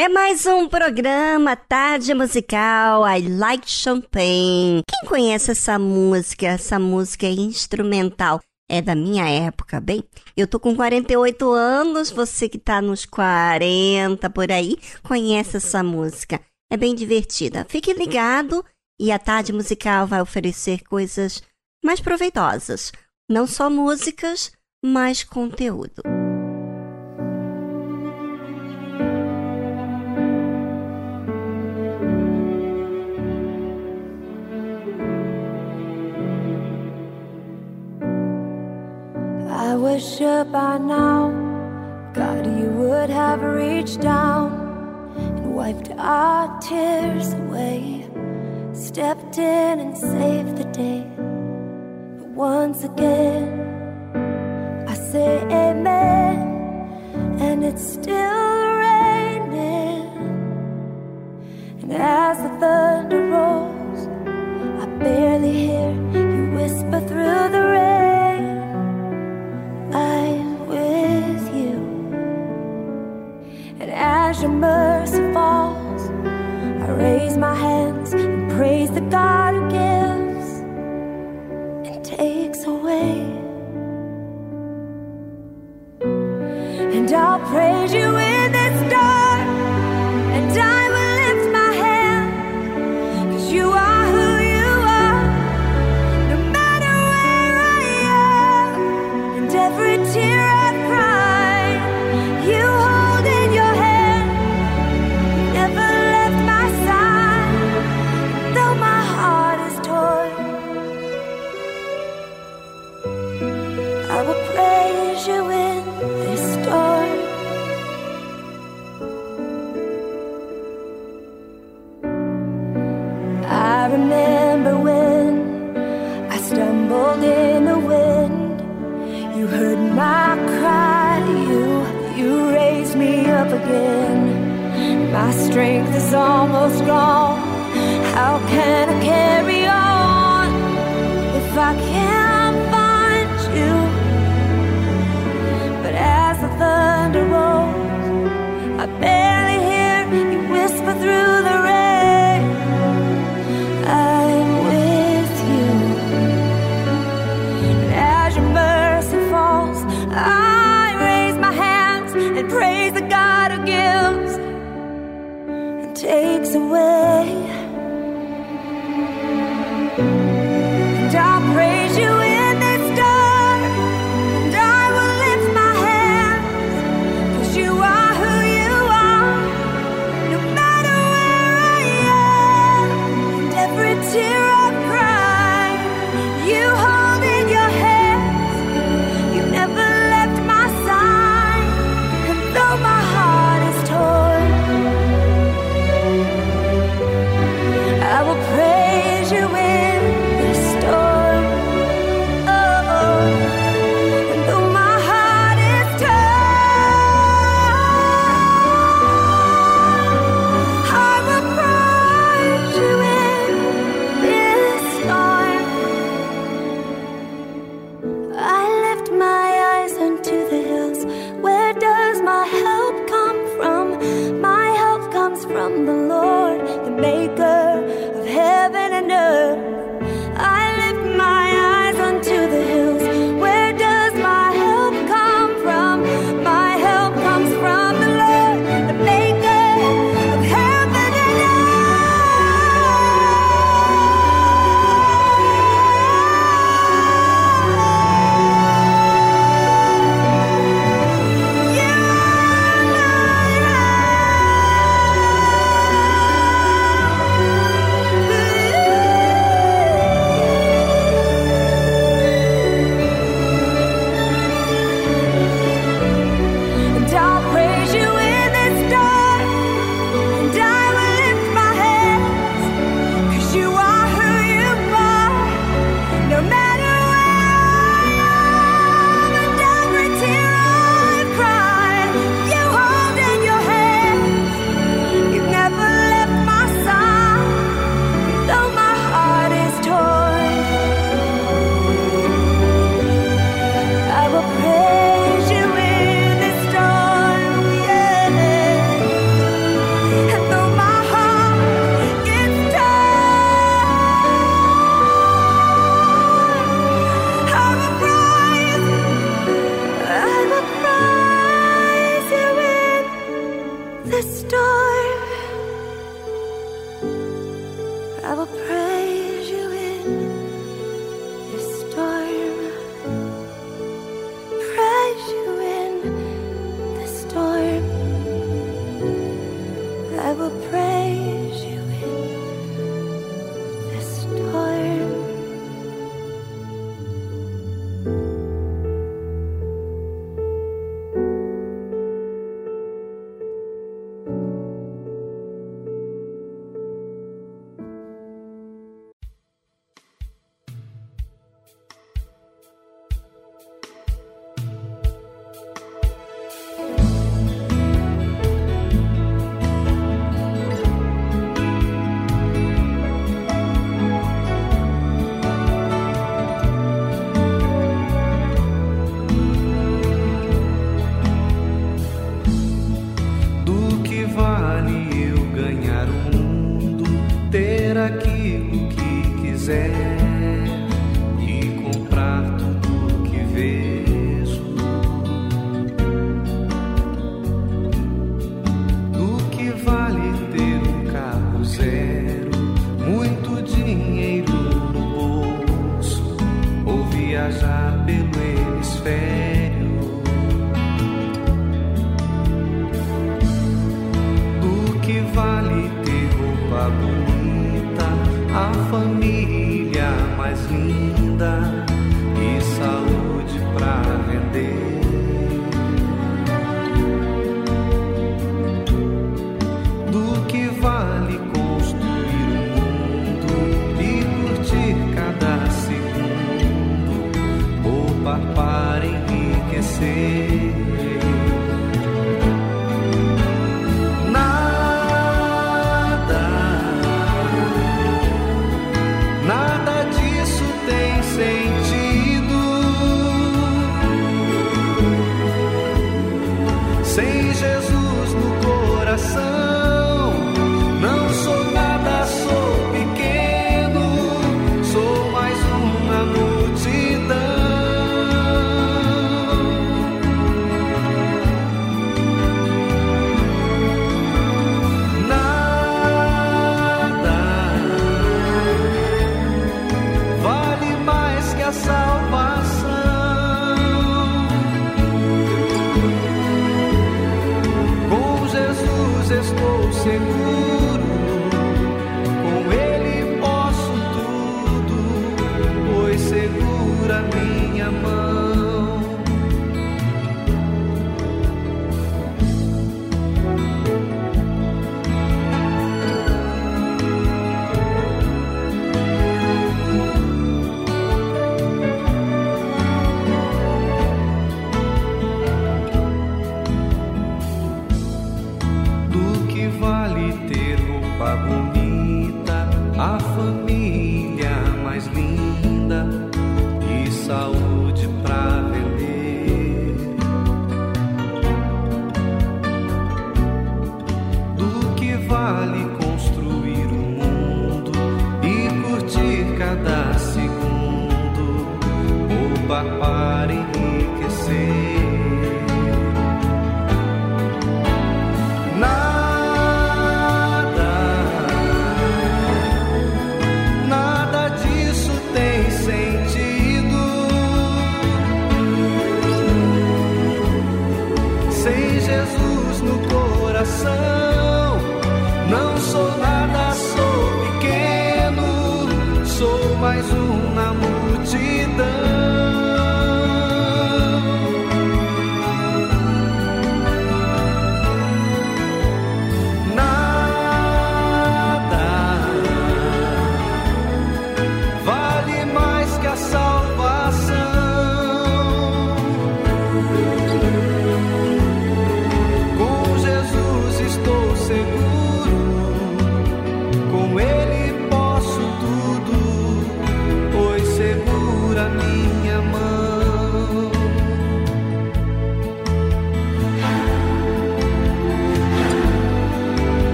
É mais um programa Tarde Musical I Like Champagne. Quem conhece essa música? Essa música é instrumental. é da minha época, bem? Eu tô com 48 anos, você que tá nos 40 por aí, conhece essa música. É bem divertida. Fique ligado e a tarde musical vai oferecer coisas mais proveitosas. Não só músicas, mas conteúdo. I was sure by now, God, you would have reached down and wiped our tears away, stepped in and saved the day. But once again, I say amen, and it's still raining. And as the thunder rolls, I barely hear you whisper through the rain. I'm with you. And as your mercy falls, I raise my hands and praise the God who gives and takes away.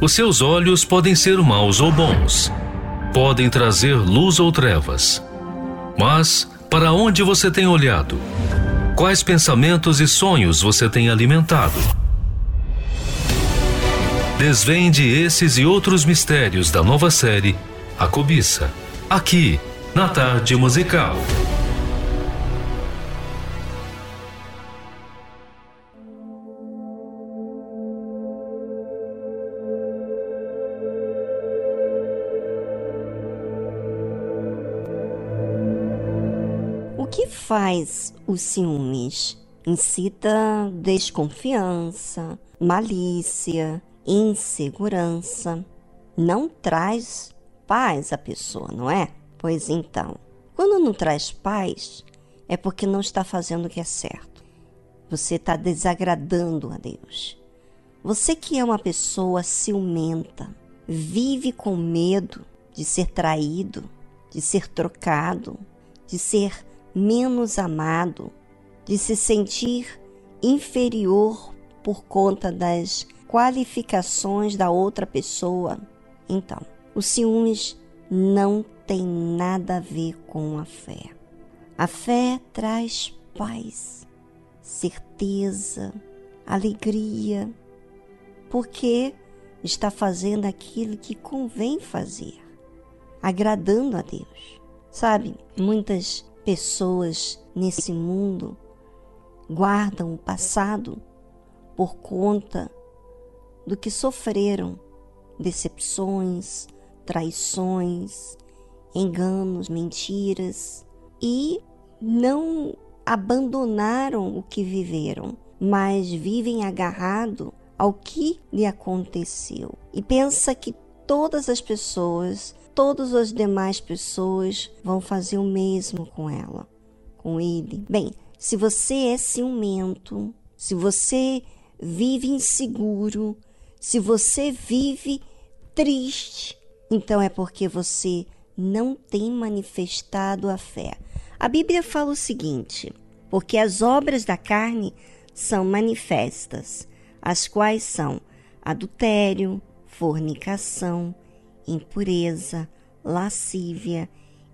Os seus olhos podem ser maus ou bons, podem trazer luz ou trevas. Mas para onde você tem olhado? Quais pensamentos e sonhos você tem alimentado? Desvende esses e outros mistérios da nova série A Cobiça, aqui na Tarde Musical. Faz os ciúmes? Incita desconfiança, malícia, insegurança. Não traz paz à pessoa, não é? Pois então, quando não traz paz, é porque não está fazendo o que é certo. Você está desagradando a Deus. Você que é uma pessoa ciumenta, vive com medo de ser traído, de ser trocado, de ser menos amado, de se sentir inferior por conta das qualificações da outra pessoa. Então, o ciúmes não tem nada a ver com a fé. A fé traz paz, certeza, alegria, porque está fazendo aquilo que convém fazer, agradando a Deus. Sabe, muitas pessoas nesse mundo guardam o passado por conta do que sofreram decepções, traições, enganos, mentiras e não abandonaram o que viveram, mas vivem agarrado ao que lhe aconteceu. E pensa que todas as pessoas, todas as demais pessoas vão fazer o mesmo com ela, com ele. Bem, se você é ciumento, se você vive inseguro, se você vive triste, então é porque você não tem manifestado a fé. A Bíblia fala o seguinte: porque as obras da carne são manifestas, as quais são adultério, fornicação, impureza, lascívia,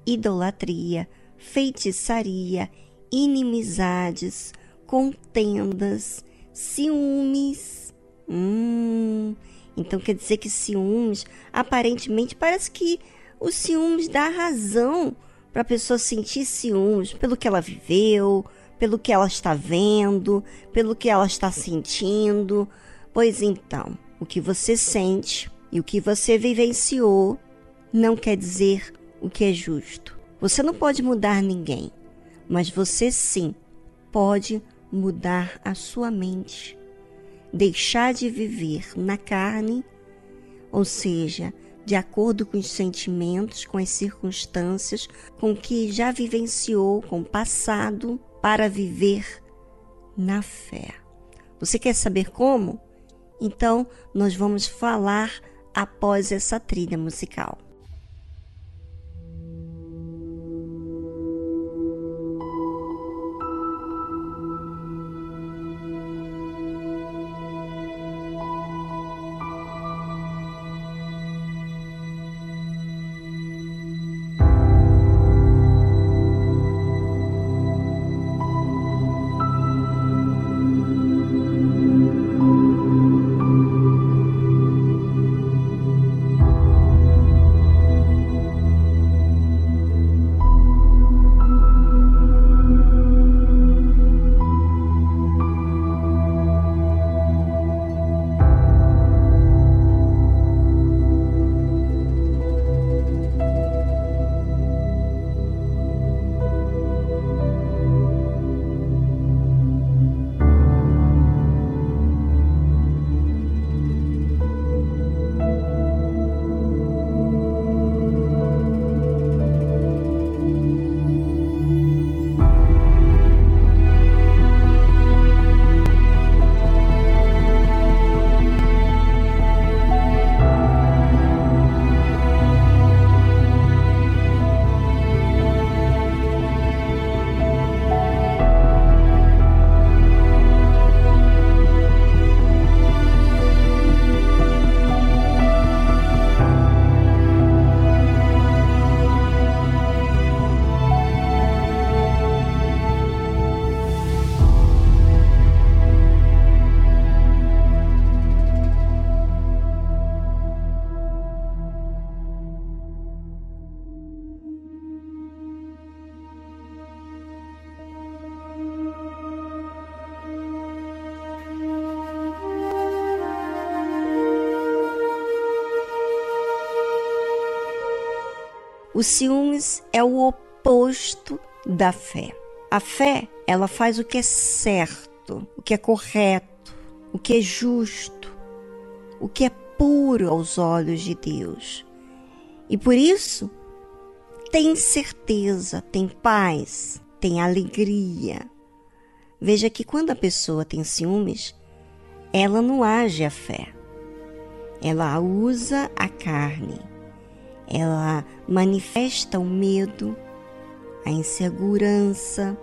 idolatria, feitiçaria, inimizades, contendas, ciúmes. Hum, então quer dizer que ciúmes, aparentemente, parece que o ciúmes dá razão para a pessoa sentir ciúmes pelo que ela viveu, pelo que ela está vendo, pelo que ela está sentindo. Pois então, o que você sente e o que você vivenciou não quer dizer o que é justo. Você não pode mudar ninguém, mas você sim pode mudar a sua mente deixar de viver na carne, ou seja, de acordo com os sentimentos, com as circunstâncias, com o que já vivenciou, com o passado, para viver na fé. Você quer saber como? Então, nós vamos falar após essa trilha musical. O ciúmes é o oposto da fé. A fé, ela faz o que é certo, o que é correto, o que é justo, o que é puro aos olhos de Deus. E por isso, tem certeza, tem paz, tem alegria. Veja que quando a pessoa tem ciúmes, ela não age a fé. Ela usa a carne ela manifesta o medo, a insegurança,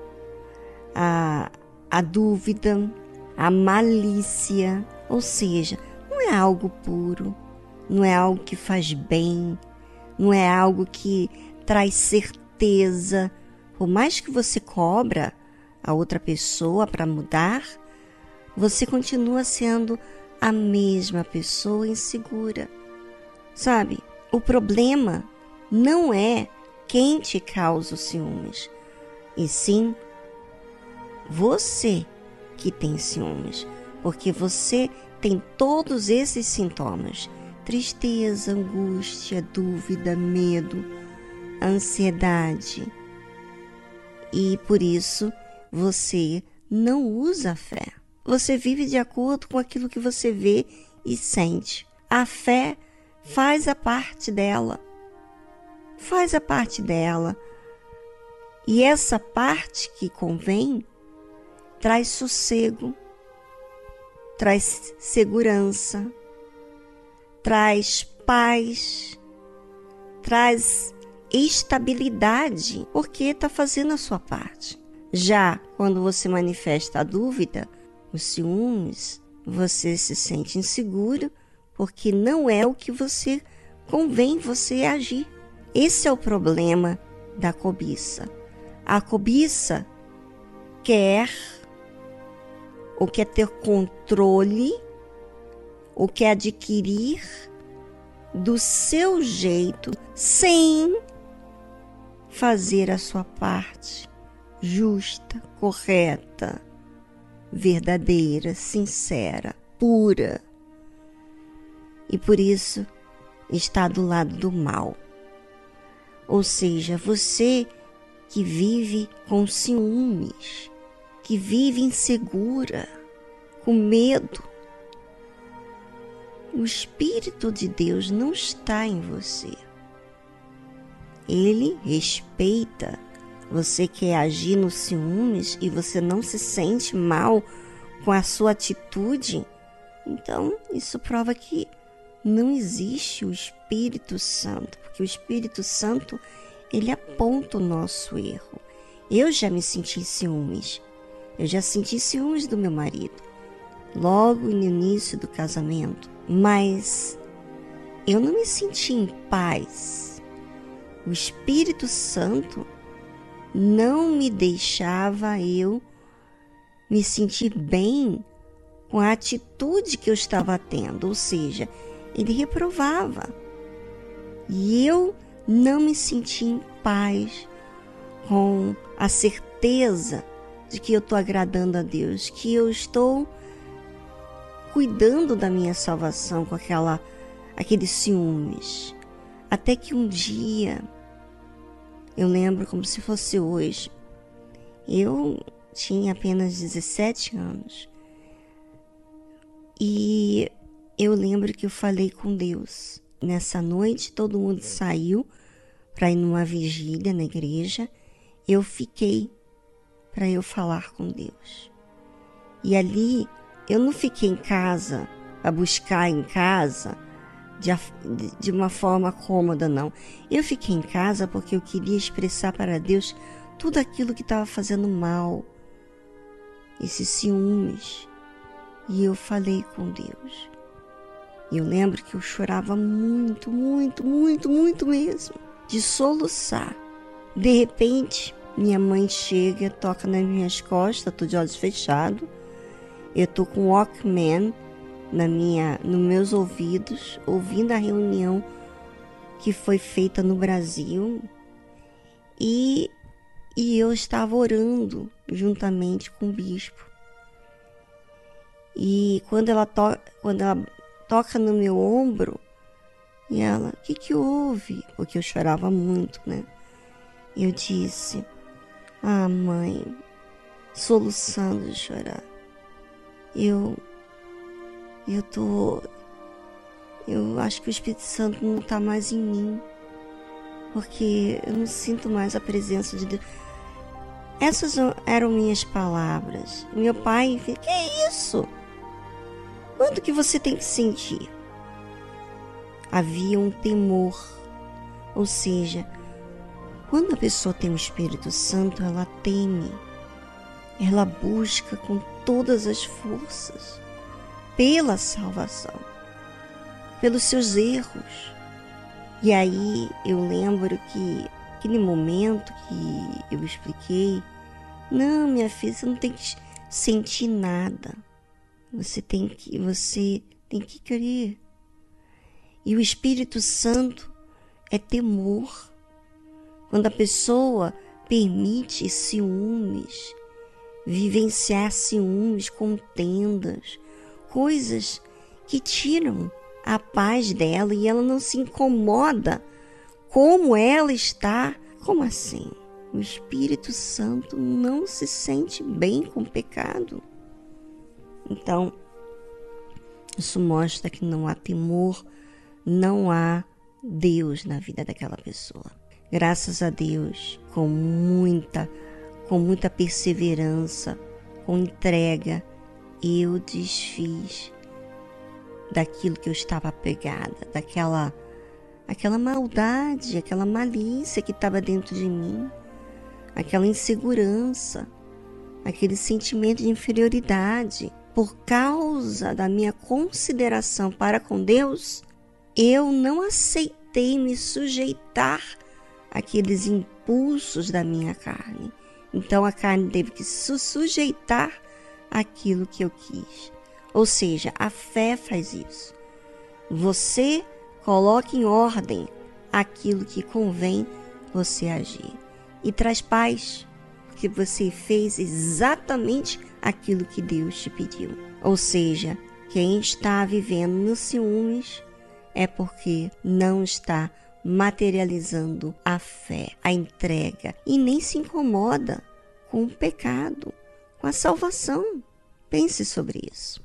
a, a dúvida, a malícia, ou seja, é algo puro, não é algo que faz bem, não é algo que traz certeza. Por mais que você cobra a outra pessoa para mudar, você continua sendo a mesma pessoa insegura. Sabe? O problema não é quem te causa os ciúmes, e sim você que tem ciúmes, porque você tem todos esses sintomas: tristeza, angústia, dúvida, medo, ansiedade. E por isso você não usa a fé. Você vive de acordo com aquilo que você vê e sente. A fé faz a parte dela. Faz a parte dela. E essa parte que convém traz sossego, traz segurança, traz paz, traz estabilidade, porque está fazendo a sua parte. Já quando você manifesta a dúvida, os ciúmes, você se sente inseguro porque não é o que você convém você agir. Esse é o problema da cobiça. A cobiça quer ou quer ter controle ou quer adquirir do seu jeito sem fazer a sua parte justa, correta, verdadeira, sincera, pura. E por isso está do lado do mal. Ou seja, você que vive com ciúmes, que vive insegura, com medo. O Espírito de Deus não está em você. Ele respeita você quer agir no ciúmes e você não se sente mal com a sua atitude, então isso prova que não existe o Espírito Santo, porque o Espírito Santo ele aponta o nosso erro. Eu já me senti ciúmes. Eu já senti ciúmes do meu marido, logo no início do casamento, mas eu não me senti em paz. O Espírito Santo não me deixava eu me sentir bem com a atitude que eu estava tendo, ou seja, ele reprovava. E eu não me sentia em paz com a certeza de que eu estou agradando a Deus, que eu estou cuidando da minha salvação com aquela aqueles ciúmes. Até que um dia eu lembro como se fosse hoje. Eu tinha apenas 17 anos. E eu lembro que eu falei com Deus. Nessa noite todo mundo saiu para ir numa vigília na igreja. Eu fiquei para eu falar com Deus. E ali eu não fiquei em casa a buscar em casa de, de uma forma cômoda, não. Eu fiquei em casa porque eu queria expressar para Deus tudo aquilo que estava fazendo mal, esses ciúmes. E eu falei com Deus. E eu lembro que eu chorava muito, muito, muito, muito mesmo, de soluçar. De repente, minha mãe chega, toca nas minhas costas, tô de olhos fechados. Eu tô com Walkman na minha, nos meus ouvidos, ouvindo a reunião que foi feita no Brasil e, e eu estava orando juntamente com o bispo. E quando ela, to, quando ela toca no meu ombro, e ela, o que, que houve? Porque eu chorava muito, né? Eu disse, ah, mãe, soluçando de chorar. Eu eu tô. Eu acho que o Espírito Santo não tá mais em mim. Porque eu não sinto mais a presença de Deus. Essas eram minhas palavras. Meu pai, que é isso? Quanto que você tem que sentir? Havia um temor. Ou seja, quando a pessoa tem o Espírito Santo, ela teme. Ela busca com todas as forças pela salvação. pelos seus erros. E aí eu lembro que aquele momento que eu expliquei, não, minha filha, você não tem que sentir nada. Você tem que você tem que crer. E o Espírito Santo é temor. Quando a pessoa permite ciúmes, vivenciar ciúmes, contendas, coisas que tiram a paz dela e ela não se incomoda como ela está. Como assim? O Espírito Santo não se sente bem com o pecado. Então, isso mostra que não há temor, não há Deus na vida daquela pessoa. Graças a Deus, com muita, com muita perseverança, com entrega, eu desfiz daquilo que eu estava apegada, daquela aquela maldade, aquela malícia que estava dentro de mim, aquela insegurança, aquele sentimento de inferioridade. Por causa da minha consideração para com Deus, eu não aceitei me sujeitar àqueles impulsos da minha carne. Então a carne teve que se sujeitar àquilo que eu quis. Ou seja, a fé faz isso. Você coloca em ordem aquilo que convém você agir e traz paz, porque você fez exatamente aquilo que Deus te pediu. Ou seja, quem está vivendo nos ciúmes é porque não está materializando a fé, a entrega e nem se incomoda com o pecado, com a salvação. Pense sobre isso.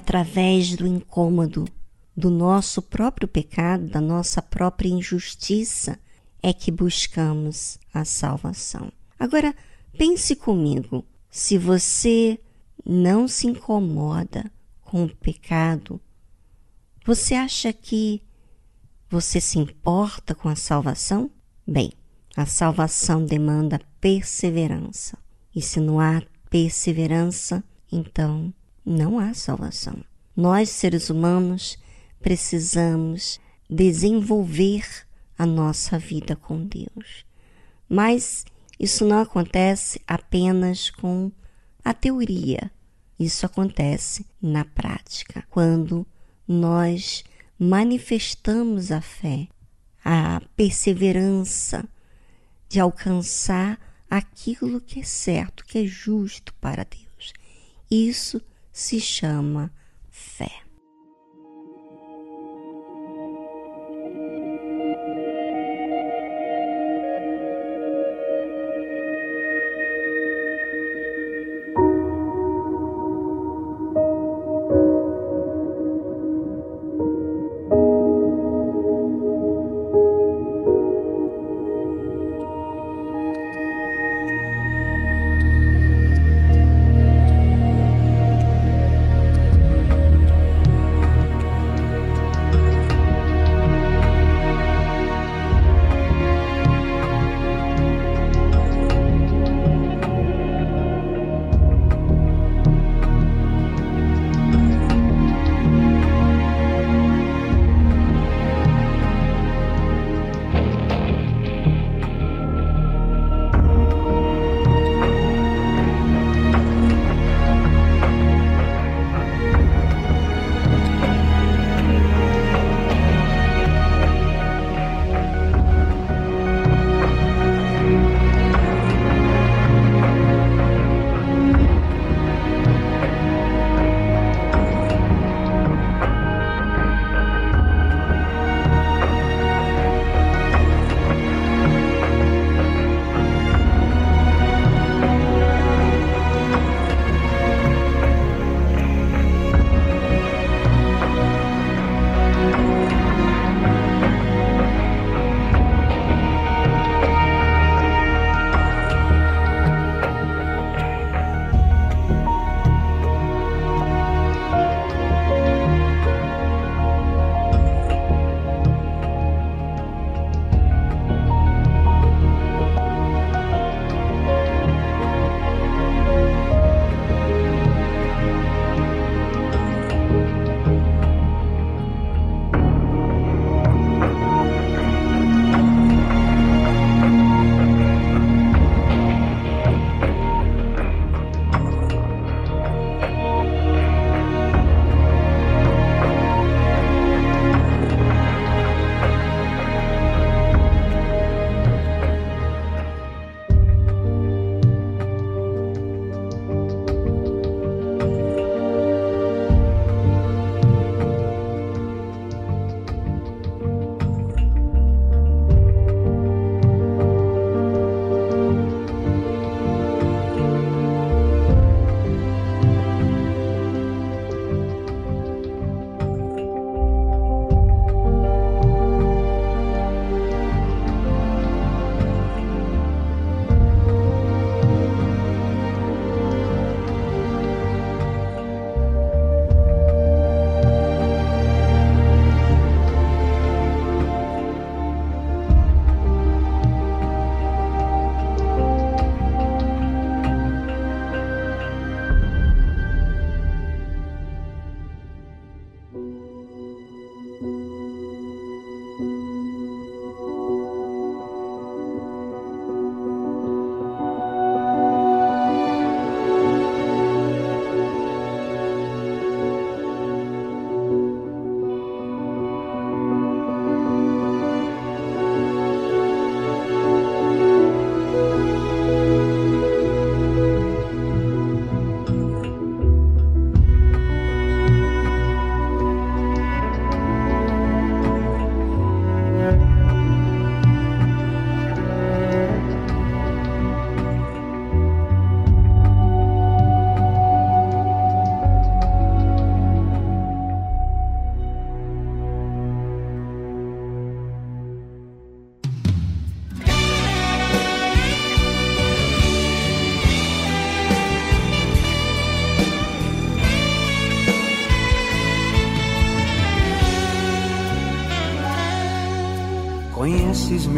Através do incômodo do nosso próprio pecado, da nossa própria injustiça, é que buscamos a salvação. Agora, pense comigo: se você não se incomoda com o pecado, você acha que você se importa com a salvação? Bem, a salvação demanda perseverança. E se não há perseverança, então não há salvação. Nós, seres humanos, precisamos desenvolver a nossa vida com Deus. Mas isso não acontece apenas com a teoria. Isso acontece na prática, quando nós manifestamos a fé, a perseverança de alcançar aquilo que é certo, que é justo para Deus. Isso se chama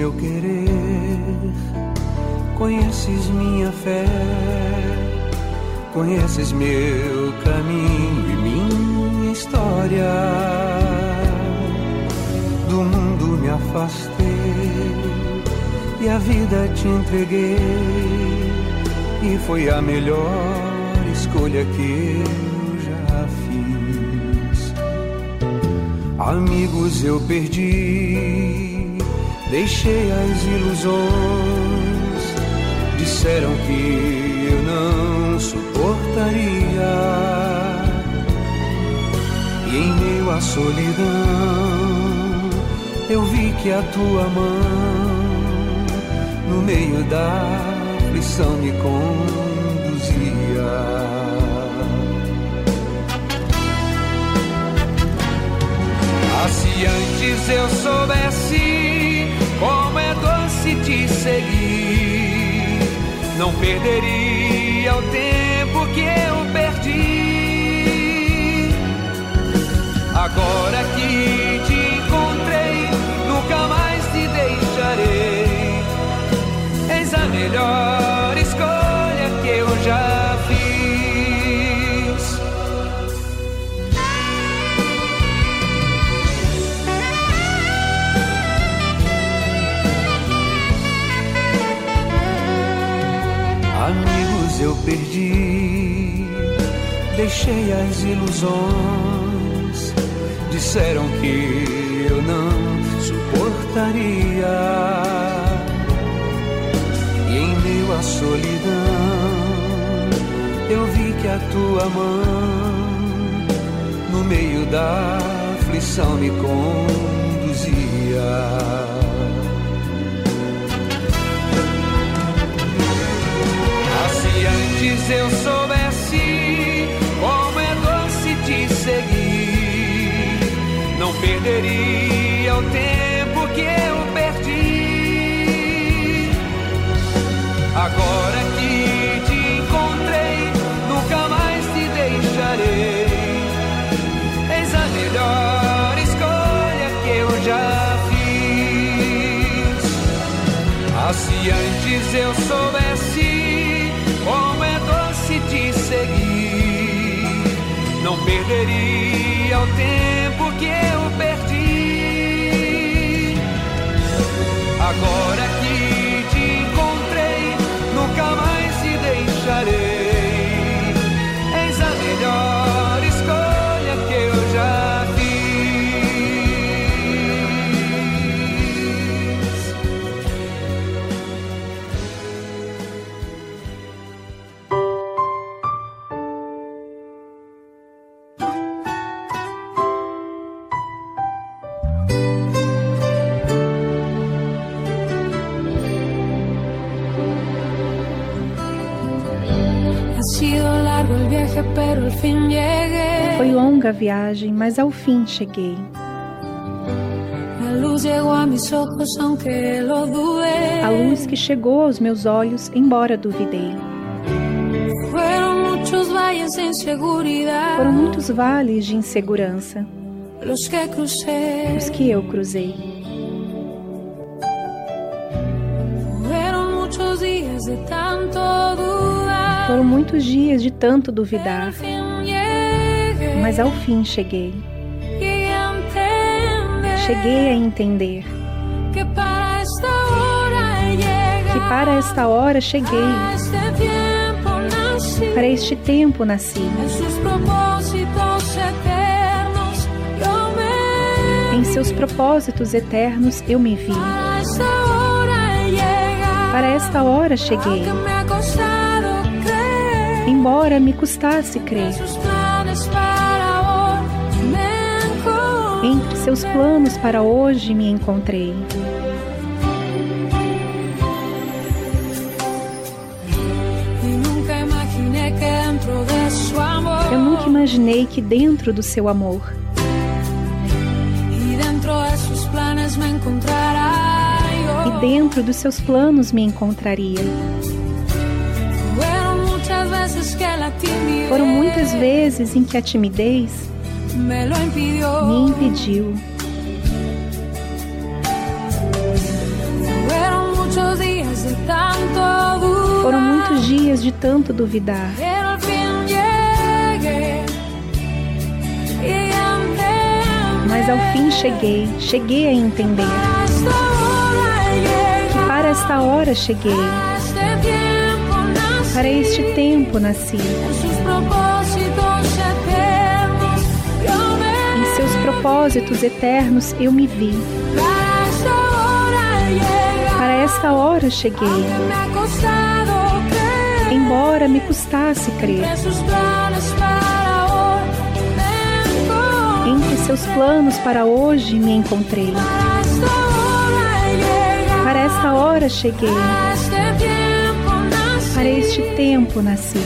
meu querer, conheces minha fé, conheces meu caminho e minha história. Do mundo me afastei e a vida te entreguei, e foi a melhor escolha que eu já fiz. Amigos eu perdi, deixei as ilusões, disseram que eu não suportaria. E em meio à solidão, eu vi que a tua mão, no meio da aflição, me conduzia. Ah, se antes eu soubesse te seguir, não perderia o tempo que eu perdi. Agora que te encontrei, nunca mais te deixarei. Eis a melhor eu perdi, deixei as ilusões. Disseram que eu não suportaria. E em meio à solidão, eu vi que a tua mão, no meio da aflição, me conduzia. Antes eu soubesse como é doce te seguir, não perderia o tempo que eu perdi. Agora que te encontrei, nunca mais te deixarei. Eis a melhor escolha que eu já fiz. Ah, se antes eu perderia o tempo que eu perdi. Agora longa viagem, mas ao fim cheguei. A luz que chegou aos meus olhos, embora duvidei. Foram muitos vales de insegurança os que eu cruzei. Foram muitos dias de tanto duvidar. Mas ao fim cheguei. Cheguei a entender que para esta hora cheguei. Para este tempo nasci. Em seus propósitos eternos eu me vi. Para esta hora cheguei. Embora me custasse crer, seus planos para hoje me encontrei. Eu nunca imaginei que dentro do seu amor e dentro dos seus planos me encontraria. Foram muitas vezes em que a timidez me lo impidió. me impediu. Foram muitos dias de tanto duvidar. Mas ao fim cheguei, cheguei a entender. Llegué. Para esta hora cheguei, para este tempo nasci. Propósitos eternos eu me vi. Para esta hora cheguei, embora me custasse crer. Entre seus planos para hoje me encontrei. Para esta hora cheguei, para este tempo nasci.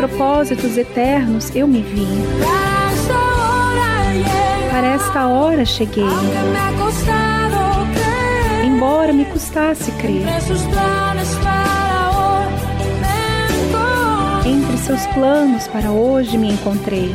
Propósitos eternos eu me vi. Para esta hora cheguei, embora me custasse crer. Entre seus planos para hoje me encontrei.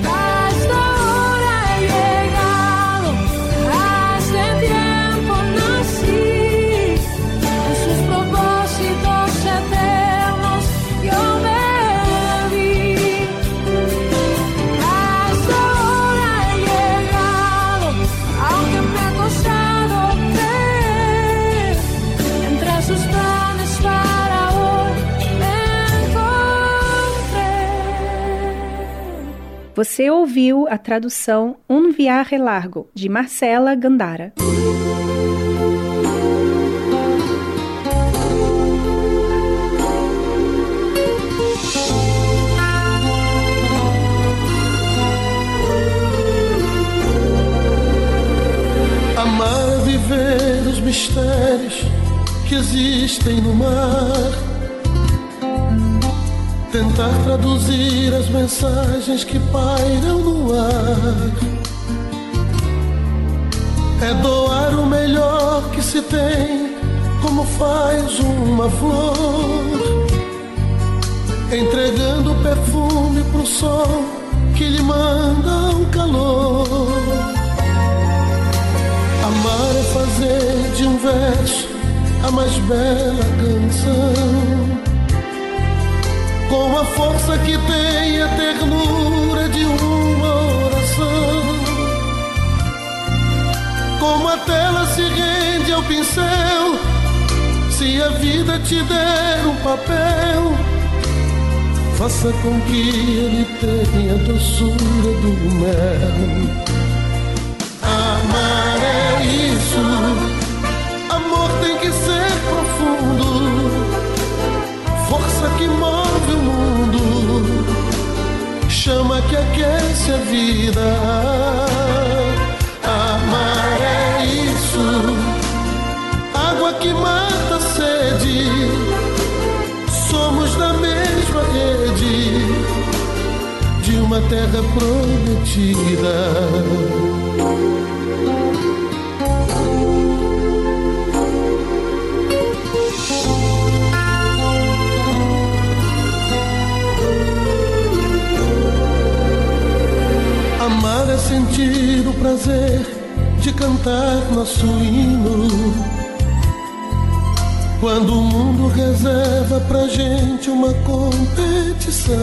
Você ouviu a tradução Un Viaje Largo, de Marcela Gandara. Amar é viver os mistérios que existem no mar. Tentar traduzir as mensagens que pairam no ar. É doar o melhor que se tem, como faz uma flor. Entregando perfume pro sol que lhe manda o calor. Amar é fazer de um verso a mais bela canção. Com a força que tem a ternura de uma oração. Como a tela se rende ao pincel, se a vida te der um papel, faça com que ele tenha a doçura do mel. Amar é isso, amor tem que ser chama que aquece a vida. Amar é isso, água que mata a sede, somos da mesma rede de uma terra prometida. Sentir o prazer de cantar nosso hino. Quando o mundo reserva pra gente uma competição.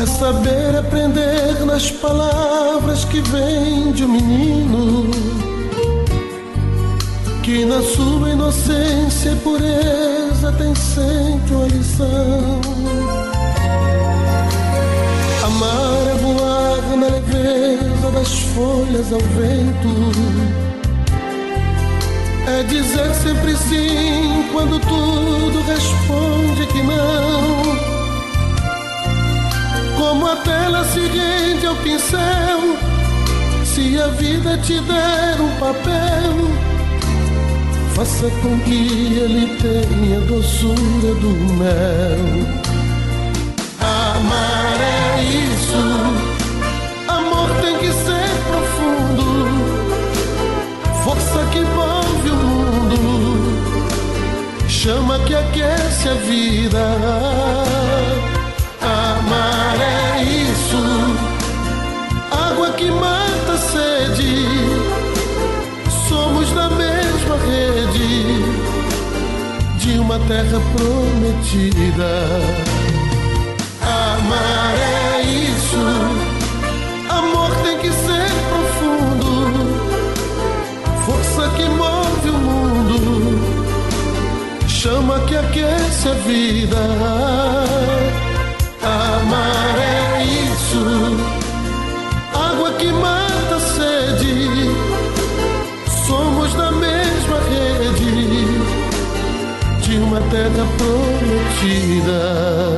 É saber aprender nas palavras que vêm de um menino. Que na sua inocência e pureza tem sempre uma lição. Amar é voar na leveza das folhas ao vento. É dizer sempre sim quando tudo responde que não. Como a tela se rende ao pincel, se a vida te der um papel, faça com que ele tenha a doçura do mel isso. Amor tem que ser profundo, força que move o mundo, chama que aquece a vida. Amar é isso, água que mata a sede. Somos da mesma rede de uma terra prometida. Amar isso, amor tem que ser profundo, força que move o mundo, chama que aquece a vida. Amar é isso, água que mata a sede, somos da mesma rede. De uma terra prometida.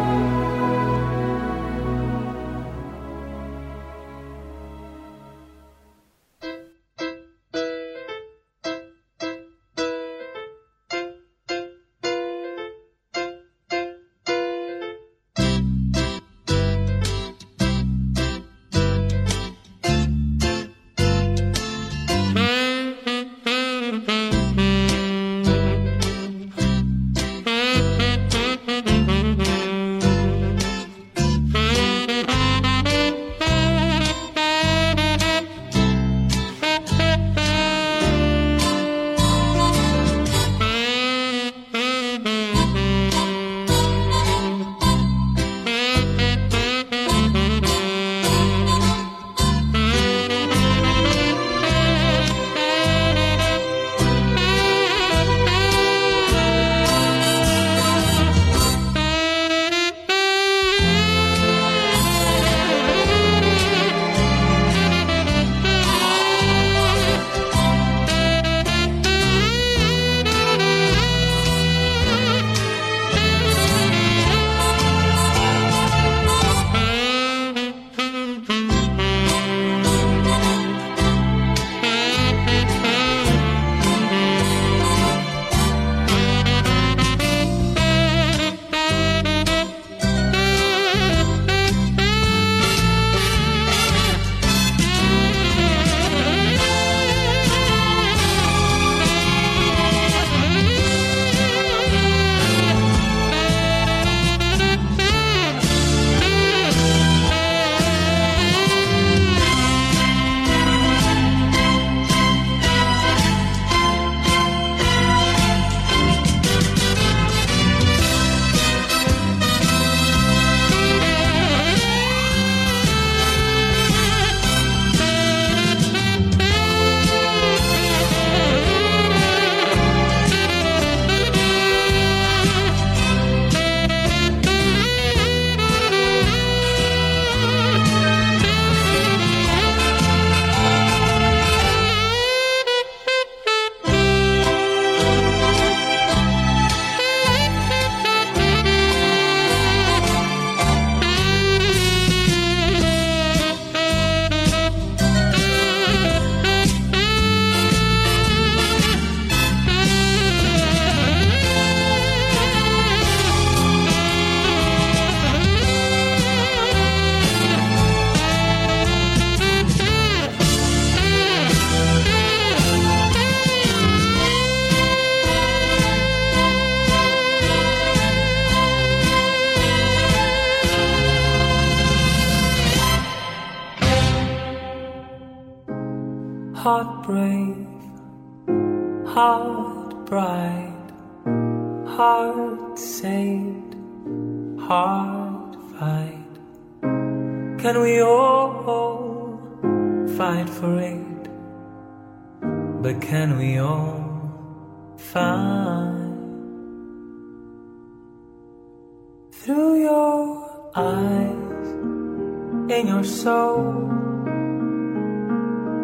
Soul?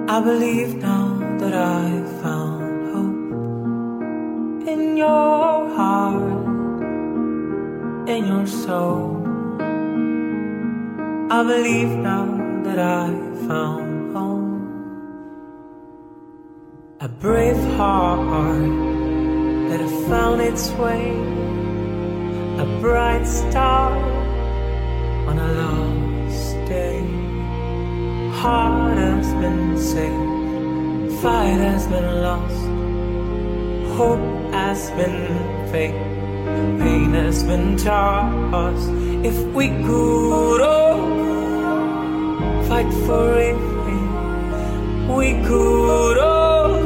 I believe now that I found hope in your heart, in your soul. I believe now that I found home. A brave heart that has found its way, a bright star on a lost day heart has been saved, fight has been lost, hope has been fake, pain has been tossed. If we could all fight for it, we could all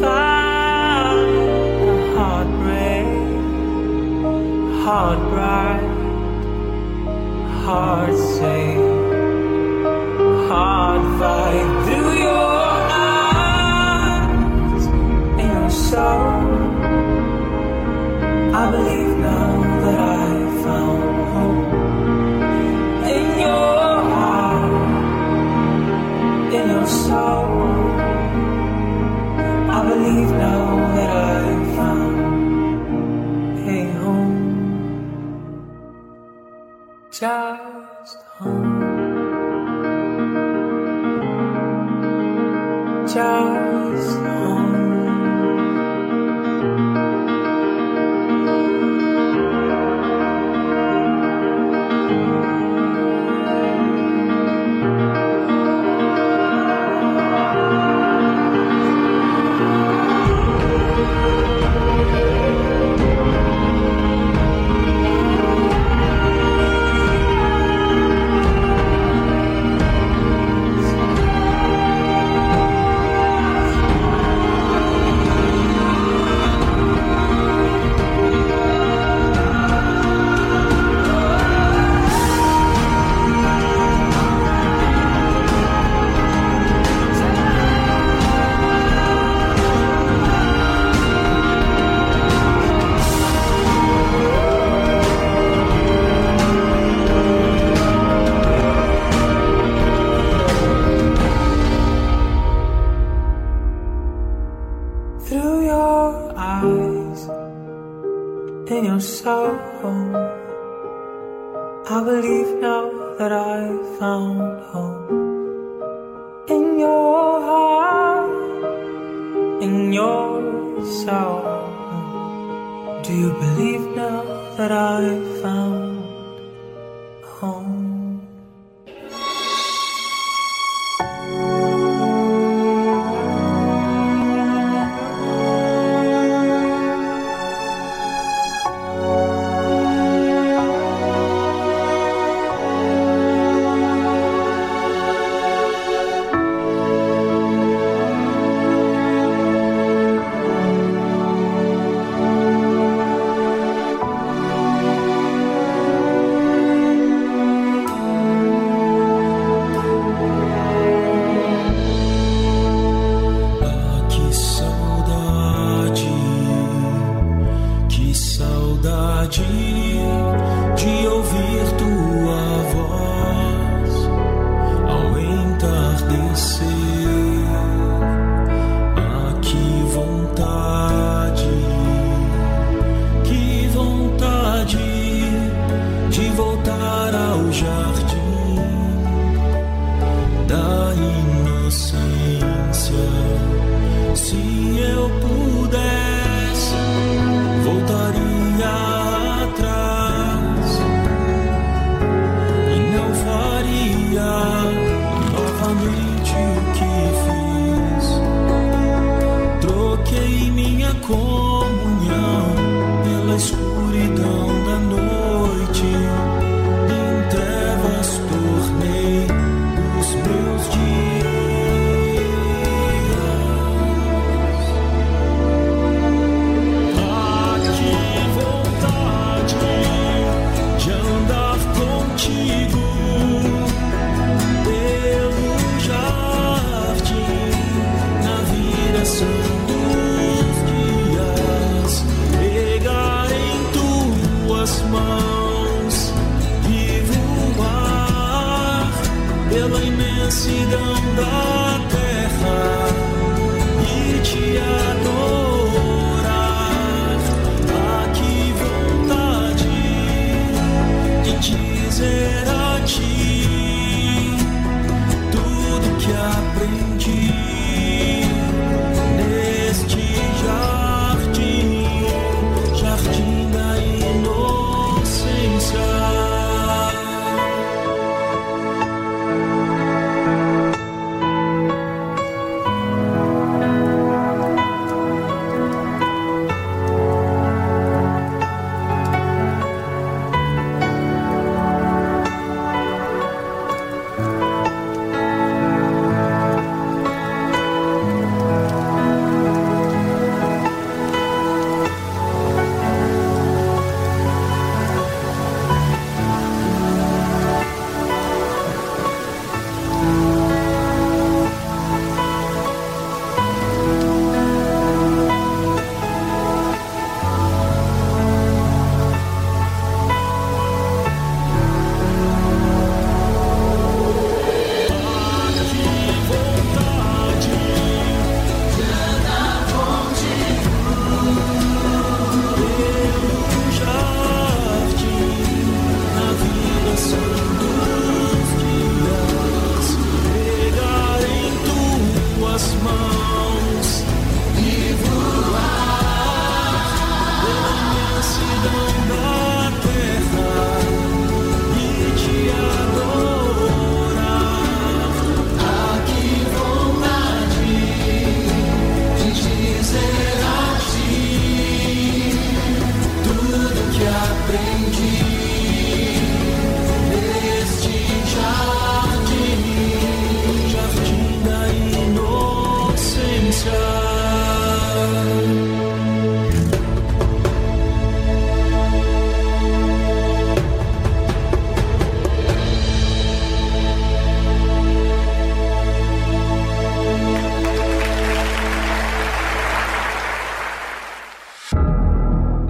find a heartbreak, heart bright, heart safe hard fight through your eyes and your soul.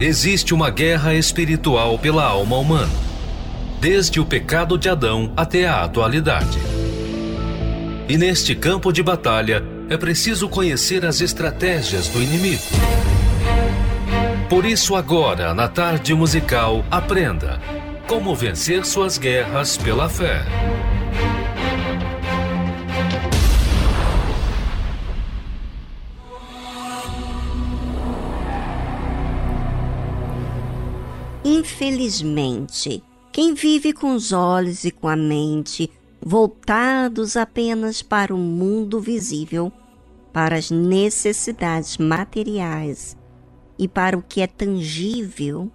Existe uma guerra espiritual pela alma humana, desde o pecado de Adão até a atualidade. E neste campo de batalha é preciso conhecer as estratégias do inimigo. Por isso, agora, na tarde musical, aprenda como vencer suas guerras pela fé. Infelizmente, quem vive com os olhos e com a mente voltados apenas para o mundo visível, para as necessidades materiais e para o que é tangível,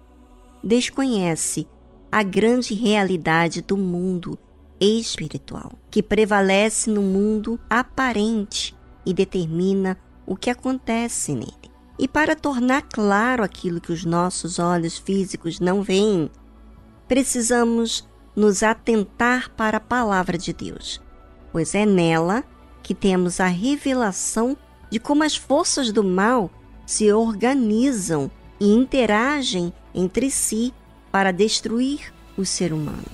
desconhece a grande realidade do mundo espiritual, que prevalece no mundo aparente e determina o que acontece nele. E para tornar claro aquilo que os nossos olhos físicos não veem, precisamos nos atentar para a palavra de Deus, pois é nela que temos a revelação de como as forças do mal se organizam e interagem entre si para destruir o ser humano.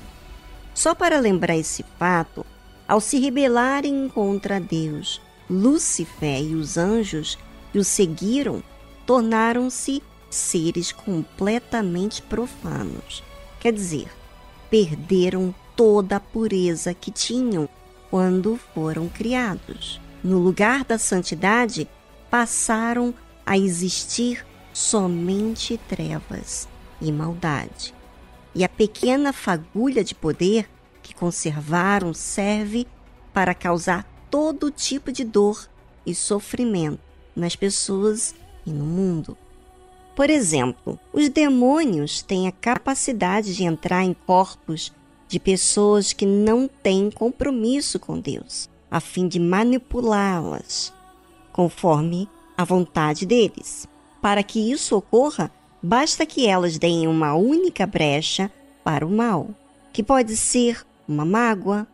Só para lembrar esse fato, ao se rebelarem contra Deus, Lúcifer e os anjos que o seguiram tornaram-se seres completamente profanos. Quer dizer, perderam toda a pureza que tinham quando foram criados. No lugar da santidade, passaram a existir somente trevas e maldade. E a pequena fagulha de poder que conservaram serve para causar todo tipo de dor e sofrimento nas pessoas e no mundo. Por exemplo, os demônios têm a capacidade de entrar em corpos de pessoas que não têm compromisso com Deus, a fim de manipulá-las conforme a vontade deles. Para que isso ocorra, basta que elas deem uma única brecha para o mal, que pode ser uma mágoa,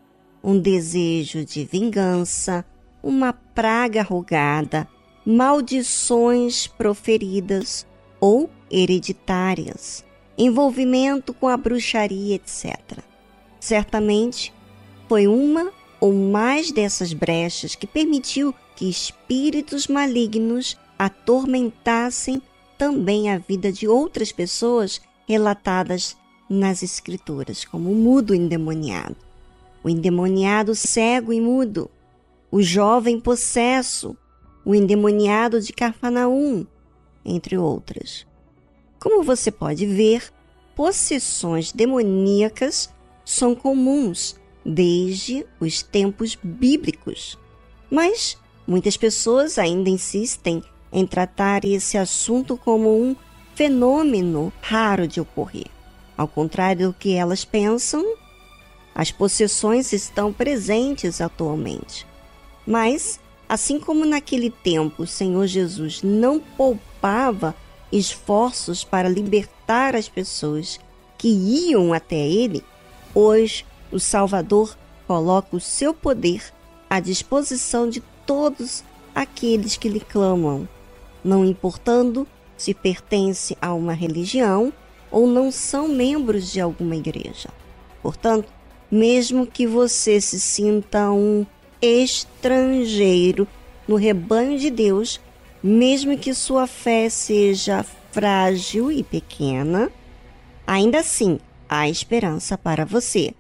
um desejo de vingança, uma praga rogada, maldições proferidas ou hereditárias, envolvimento com a bruxaria, etc. Certamente foi uma ou mais dessas brechas que permitiu que espíritos malignos atormentassem também a vida de outras pessoas relatadas nas Escrituras, como o mudo endemoniado, o endemoniado cego e mudo, o jovem possesso, o endemoniado de Cafarnaum, entre outras. Como você pode ver, possessões demoníacas são comuns desde os tempos bíblicos, mas muitas pessoas ainda insistem em tratar esse assunto como um fenômeno raro de ocorrer. Ao contrário do que elas pensam, as possessões estão presentes atualmente. Mas, assim como naquele tempo o Senhor Jesus não poupava esforços para libertar as pessoas que iam até ele, hoje o Salvador coloca o seu poder à disposição de todos aqueles que lhe clamam, não importando se pertence a uma religião ou não são membros de alguma igreja. Portanto, mesmo que você se sinta um estrangeiro no rebanho de Deus, mesmo que sua fé seja frágil e pequena, ainda assim há esperança para você,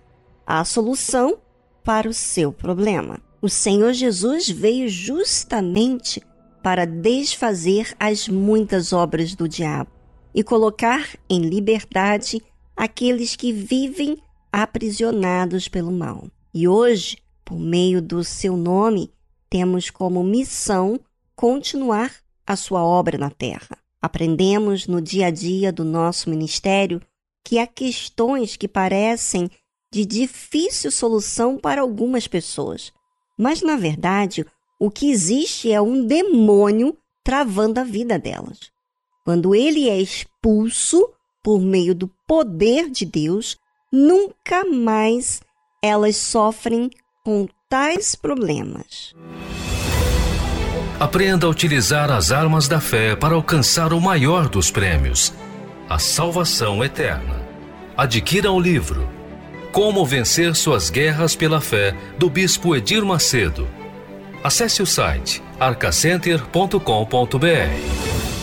há solução para o seu problema. O Senhor Jesus veio justamente para desfazer as muitas obras do diabo e colocar em liberdade aqueles que vivem aprisionados pelo mal. E hoje, por meio do seu nome, temos como missão continuar a sua obra na terra. Aprendemos no dia a dia do nosso ministério que há questões que parecem de difícil solução para algumas pessoas, mas na verdade o que existe é um demônio travando a vida delas. Quando ele é expulso por meio do poder de Deus, nunca mais elas sofrem com tais problemas. Aprenda a utilizar as armas da fé para alcançar o maior dos prêmios, a salvação eterna. Adquira o livro Como Vencer Suas Guerras pela Fé, do Bispo Edir Macedo. Acesse o site arcacenter.com.br.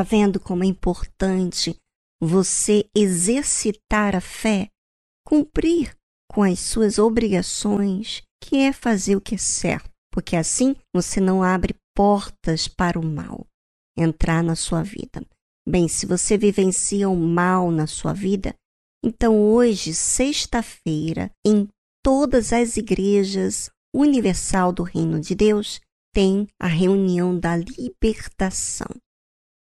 Tá vendo como é importante você exercitar a fé, cumprir com as suas obrigações, que é fazer o que é certo, porque assim você não abre portas para o mal entrar na sua vida. Bem, se você vivencia o mal na sua vida, então hoje, sexta-feira, em todas as igrejas universal do Reino de Deus, tem a reunião da libertação.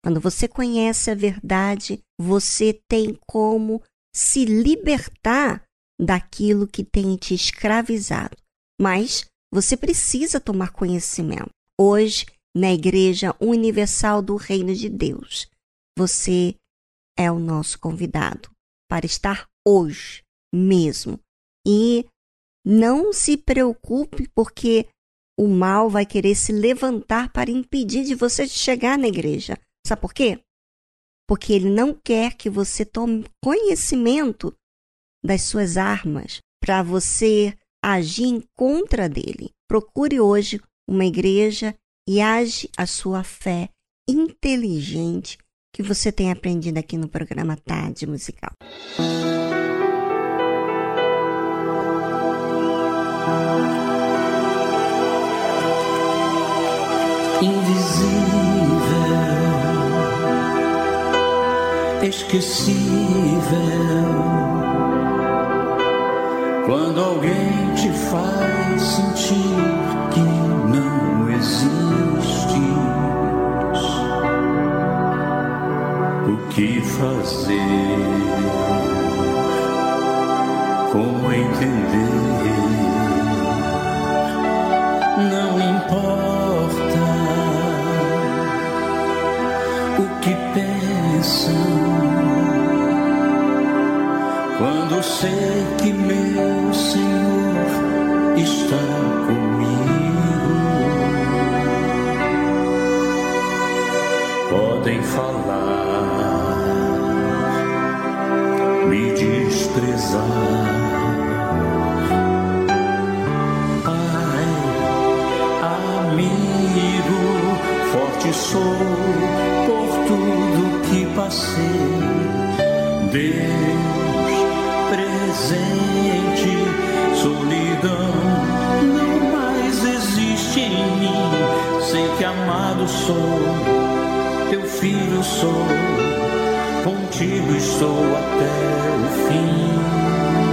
Quando você conhece a verdade, você tem como se libertar daquilo que tem te escravizado. Mas você precisa tomar conhecimento. Hoje, na Igreja Universal do Reino de Deus, você é o nosso convidado para estar hoje mesmo. E não se preocupe, porque o mal vai querer se levantar para impedir de você chegar na igreja. Sabe por quê? Porque ele não quer que você tome conhecimento das suas armas para você agir em contra dele. Procure hoje uma igreja e age a sua fé inteligente que você tem aprendido aqui no programa Tarde Musical. Invisível, esquecível. Quando alguém te faz sentir que não existes, o que fazer? Como entender? Não importa o que pensam quando sei que meu Senhor está comigo. Podem falar, me desprezar. Forte sou por tudo que passei. Deus presente, solidão não mais existe em mim. Sei que amado sou, teu filho sou, contigo estou até o fim.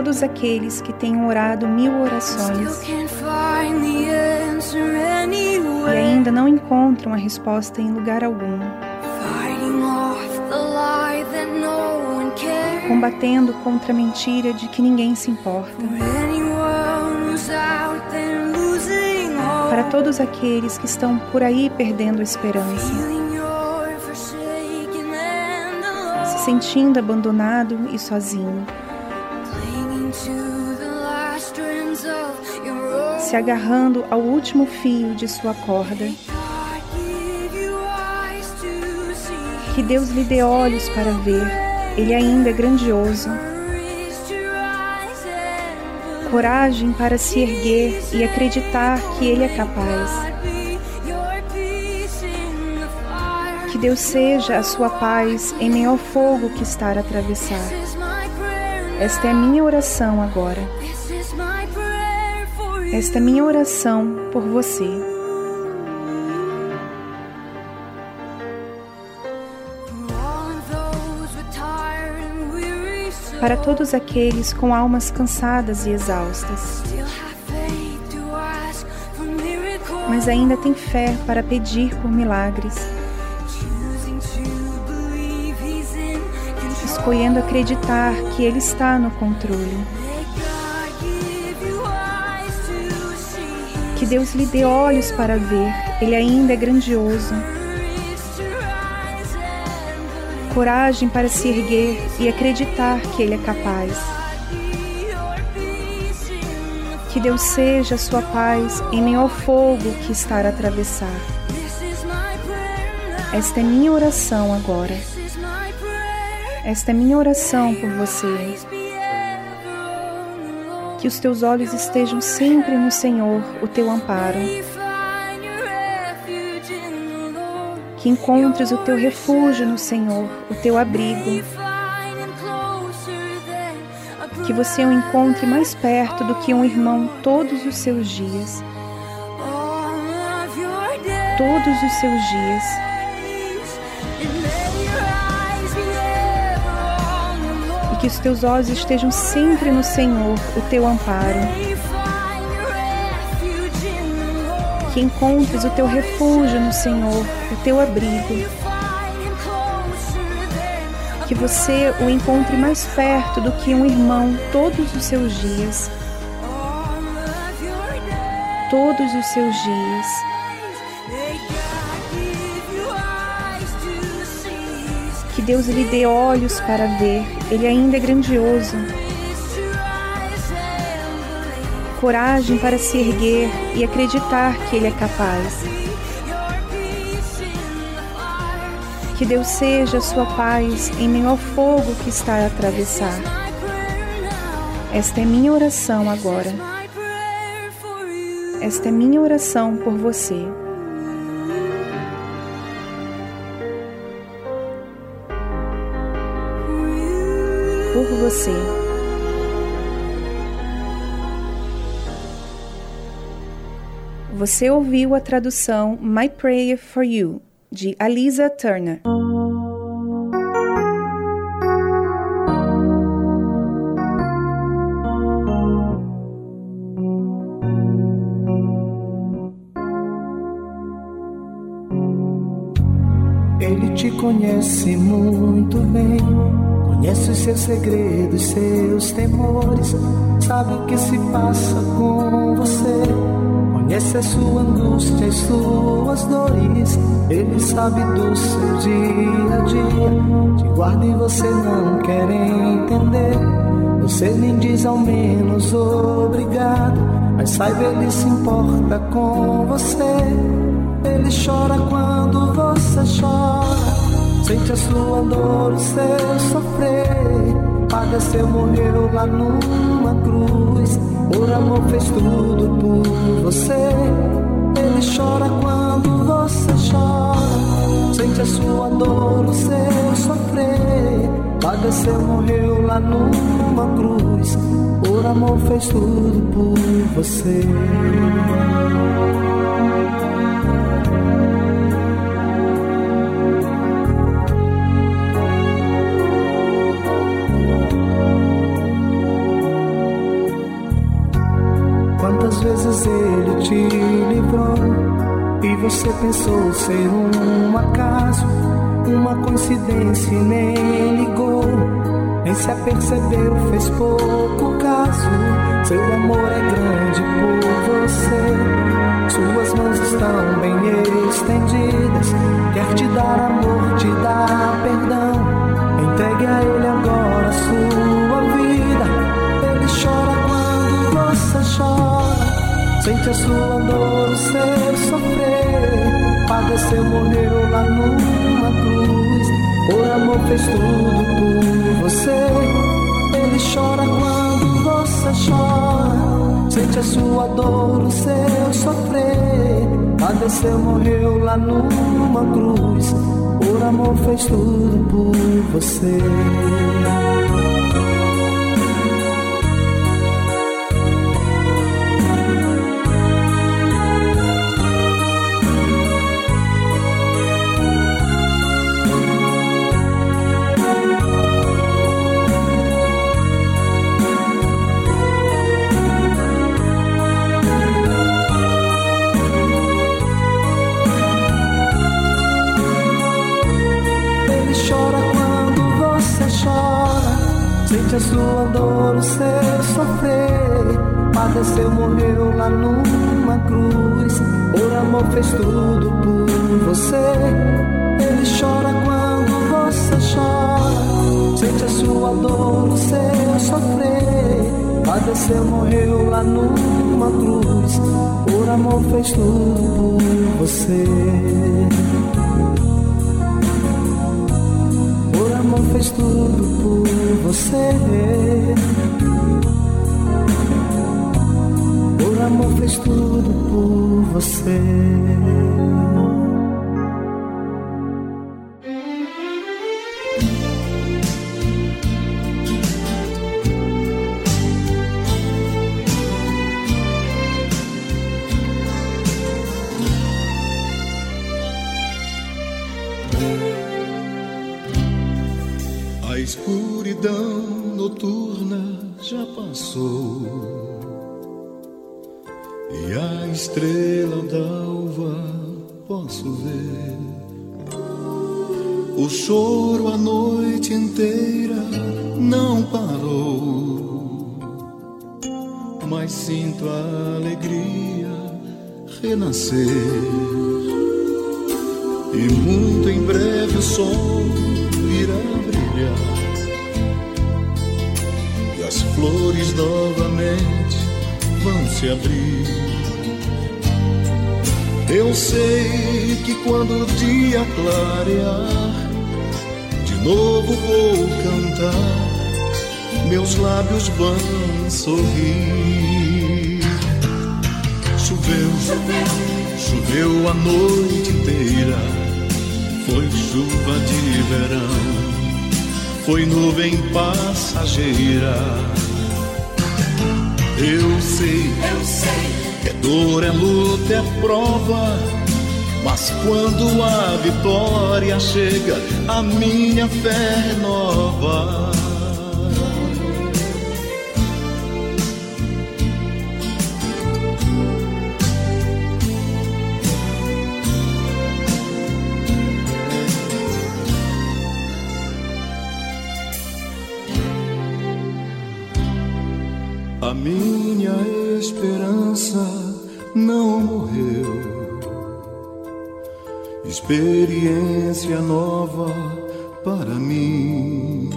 Todos aqueles que tenham orado mil orações e ainda não encontram a resposta em lugar algum, combatendo contra a mentira de que ninguém se importa. Para todos aqueles que estão por aí perdendo a esperança, se sentindo abandonado e sozinho. Se agarrando ao último fio de sua corda. Que Deus lhe dê olhos para ver, Ele ainda é grandioso. Coragem para se erguer e acreditar que Ele é capaz. Que Deus seja a sua paz em meio ao fogo que está a atravessar. Esta é minha oração agora. Esta é minha oração por você. Para todos aqueles com almas cansadas e exaustas, mas ainda tem fé para pedir por milagres, escolhendo acreditar que Ele está no controle. Deus lhe dê olhos para ver, Ele ainda é grandioso. Coragem para se erguer e acreditar que Ele é capaz. Que Deus seja a sua paz em meio ao fogo que está a atravessar. Esta é minha oração agora. Esta é minha oração por você que os teus olhos estejam sempre no Senhor, o teu amparo. Que encontres o teu refúgio no Senhor, o teu abrigo. Que você o encontre mais perto do que um irmão todos os seus dias. Todos os seus dias. Que os teus olhos estejam sempre no Senhor, o teu amparo. Que encontres o teu refúgio no Senhor, o teu abrigo. Que você o encontre mais perto do que um irmão todos os seus dias. Todos os seus dias. Que Deus lhe dê olhos para ver, Ele ainda é grandioso. Coragem para se erguer e acreditar que Ele é capaz. Que Deus seja a sua paz em meio ao fogo que está a atravessar. Esta é minha oração agora. Esta é minha oração por você. Por você. Você ouviu a tradução My Prayer for You, de Alisa Turner. Ele te conhece muito bem Conhece os seus segredos, seus temores, sabe o que se passa com você. Conhece a sua angústia e suas dores, ele sabe do seu dia a dia. Te guarda e você não quer entender. Você nem diz ao menos obrigado, mas saiba ele se importa com você. Ele chora quando você chora. Sente a sua dor, o seu sofrer. Padeceu, morreu lá numa cruz. Por amor fez tudo por você. Ele chora quando você chora. Sente a sua dor, o seu sofrer. Padeceu, morreu lá numa cruz. Por amor fez tudo por você. Se apercebeu, fez pouco caso. Seu amor é grande por você, suas mãos estão bem estendidas, quer te dar amor, te dar perdão. Entregue a ele agora a sua vida. Ele chora quando você chora. Sente a sua dor, o seu sofrer. Padeceu, morreu lá numa cruz. Por amor fez tudo por você. Ele chora quando você chora. Sente a sua dor, o seu sofrer. Padeceu, morreu lá numa cruz. Por amor fez tudo por você. Fez tudo por você. Ele chora quando você chora. Sente a sua dor, o seu sofrer. Padeceu, morreu lá numa cruz. Por amor fez tudo por você. Por amor fez tudo por você. Amor fez tudo por você. Sol irá brilhar e as flores novamente vão se abrir. Eu sei que quando o dia clarear, de novo vou cantar, meus lábios vão sorrir. Choveu, choveu a noite inteira foi chuva de verão, foi nuvem passageira. Eu sei, eu sei, é dor, é luta, é prova. Mas quando a vitória chega, a minha fé renova. Experiência nova para mim.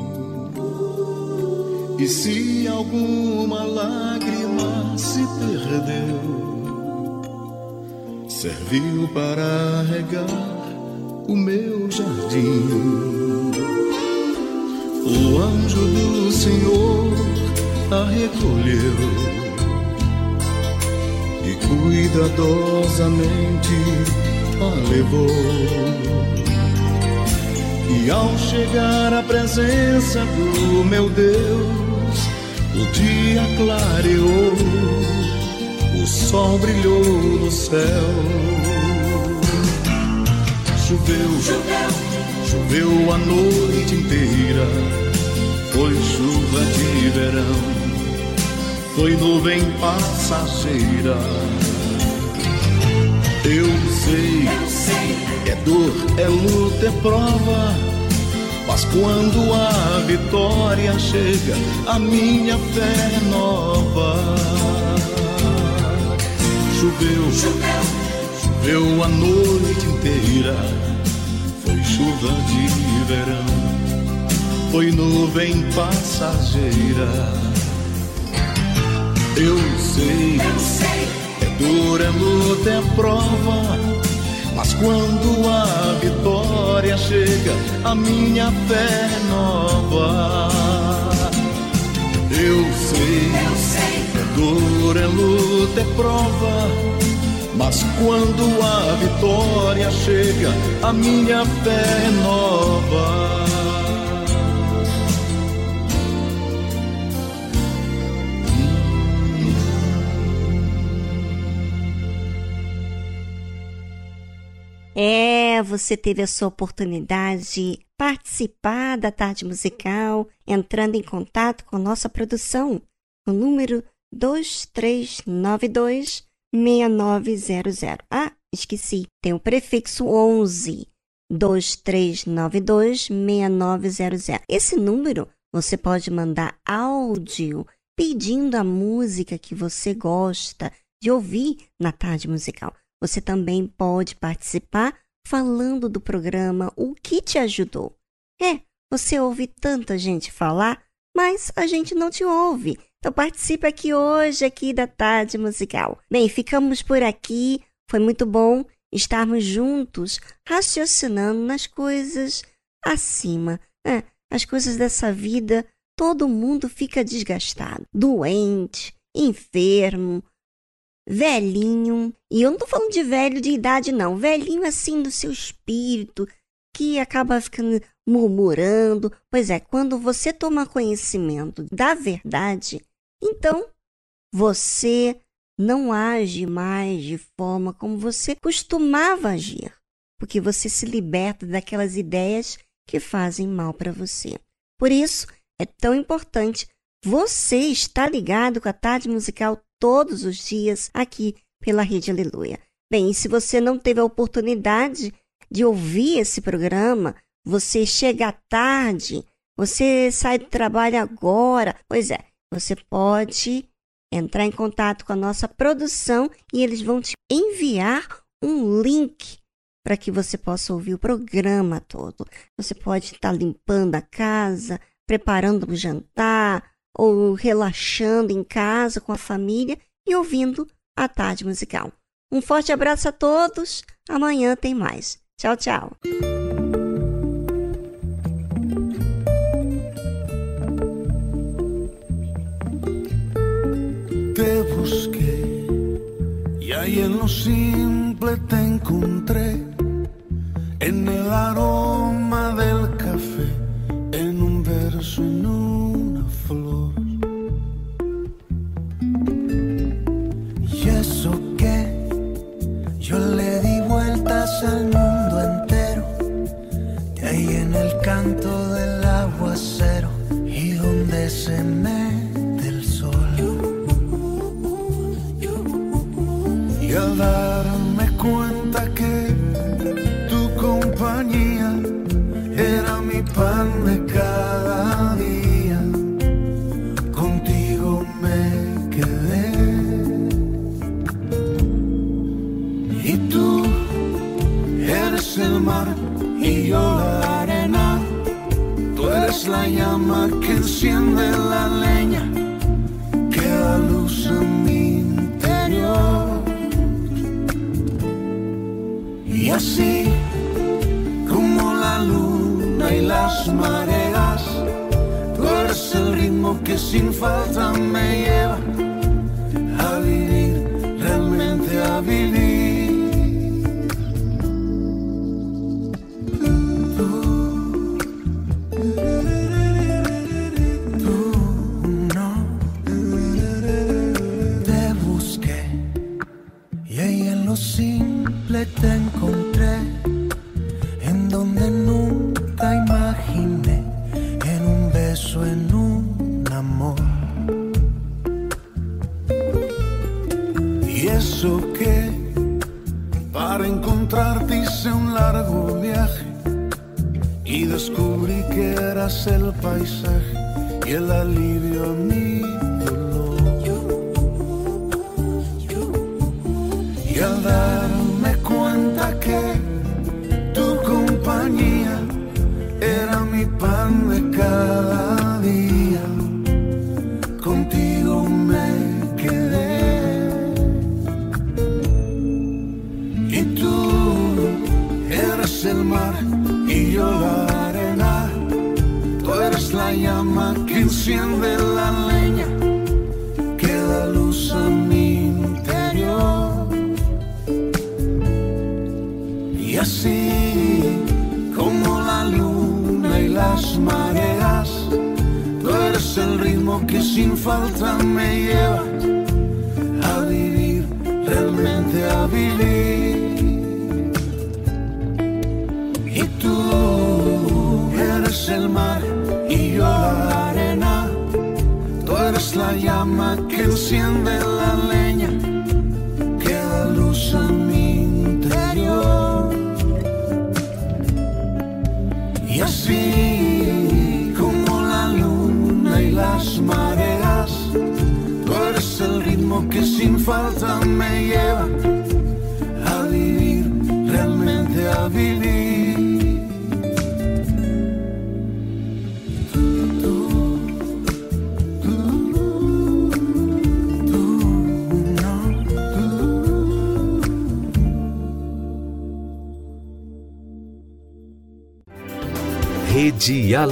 E se alguma lágrima se perdeu, serviu para regar o meu jardim. O anjo do Senhor a recolheu e cuidadosamente levou. E ao chegar à presença do meu Deus, o dia clareou, o sol brilhou no céu. Choveu, choveu, choveu a noite inteira, foi chuva de verão foi nuvem passageira. Eu sei, é dor, é luta, é prova. Mas quando a vitória chega, a minha fé é nova. Choveu, choveu, choveu a noite inteira. Foi chuva de verão, foi nuvem passageira. Eu sei, eu sei, dura, é luta, é prova. Mas quando a vitória chega, a minha fé é nova. Eu sei, eu sei, é dor, é luta, é prova. Mas quando a vitória chega, a minha fé é nova. Você teve a sua oportunidade de participar da tarde musical, entrando em contato com nossa produção, no número 2392 6900. Ah, esqueci, tem o prefixo 11. 2392 6900. Esse número você pode mandar áudio pedindo a música que você gosta de ouvir na tarde musical. Você também pode participar falando do programa O que te ajudou. É, você ouve tanta gente falar, mas a gente não te ouve. Então participe aqui hoje aqui da tarde musical. Bem, ficamos por aqui. Foi muito bom estarmos juntos raciocinando nas coisas acima. É, as coisas dessa vida, todo mundo fica desgastado, doente, enfermo, velhinho, e eu não tô falando de velho de idade, não, velhinho assim do seu espírito, que acaba ficando murmurando. Pois é, quando você toma conhecimento da verdade, então você não age mais de forma como você costumava agir, porque você se liberta daquelas ideias que fazem mal para você. Por isso, é tão importante você estar ligado com a tarde musical todos os dias aqui pela Rede Aleluia. Bem, se você não teve a oportunidade de ouvir esse programa, você chega tarde, você sai do trabalho agora, pois é, você pode entrar em contato com a nossa produção e eles vão te enviar um link para que você possa ouvir o programa todo. Você pode estar limpando a casa, preparando o jantar, ou relaxando em casa com a família e ouvindo a tarde musical. Um forte abraço a todos. Amanhã tem mais. Tchau, tchau. Te busqué y ahí en lo simple te encontré, en el aroma del café, en un verso, en una la llama que enciende la leña, que da luz en mi interior. Y así como la luna y las mareas, tú eres el ritmo que sin falta me lleva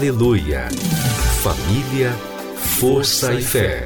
Aleluia. Família, força e fé.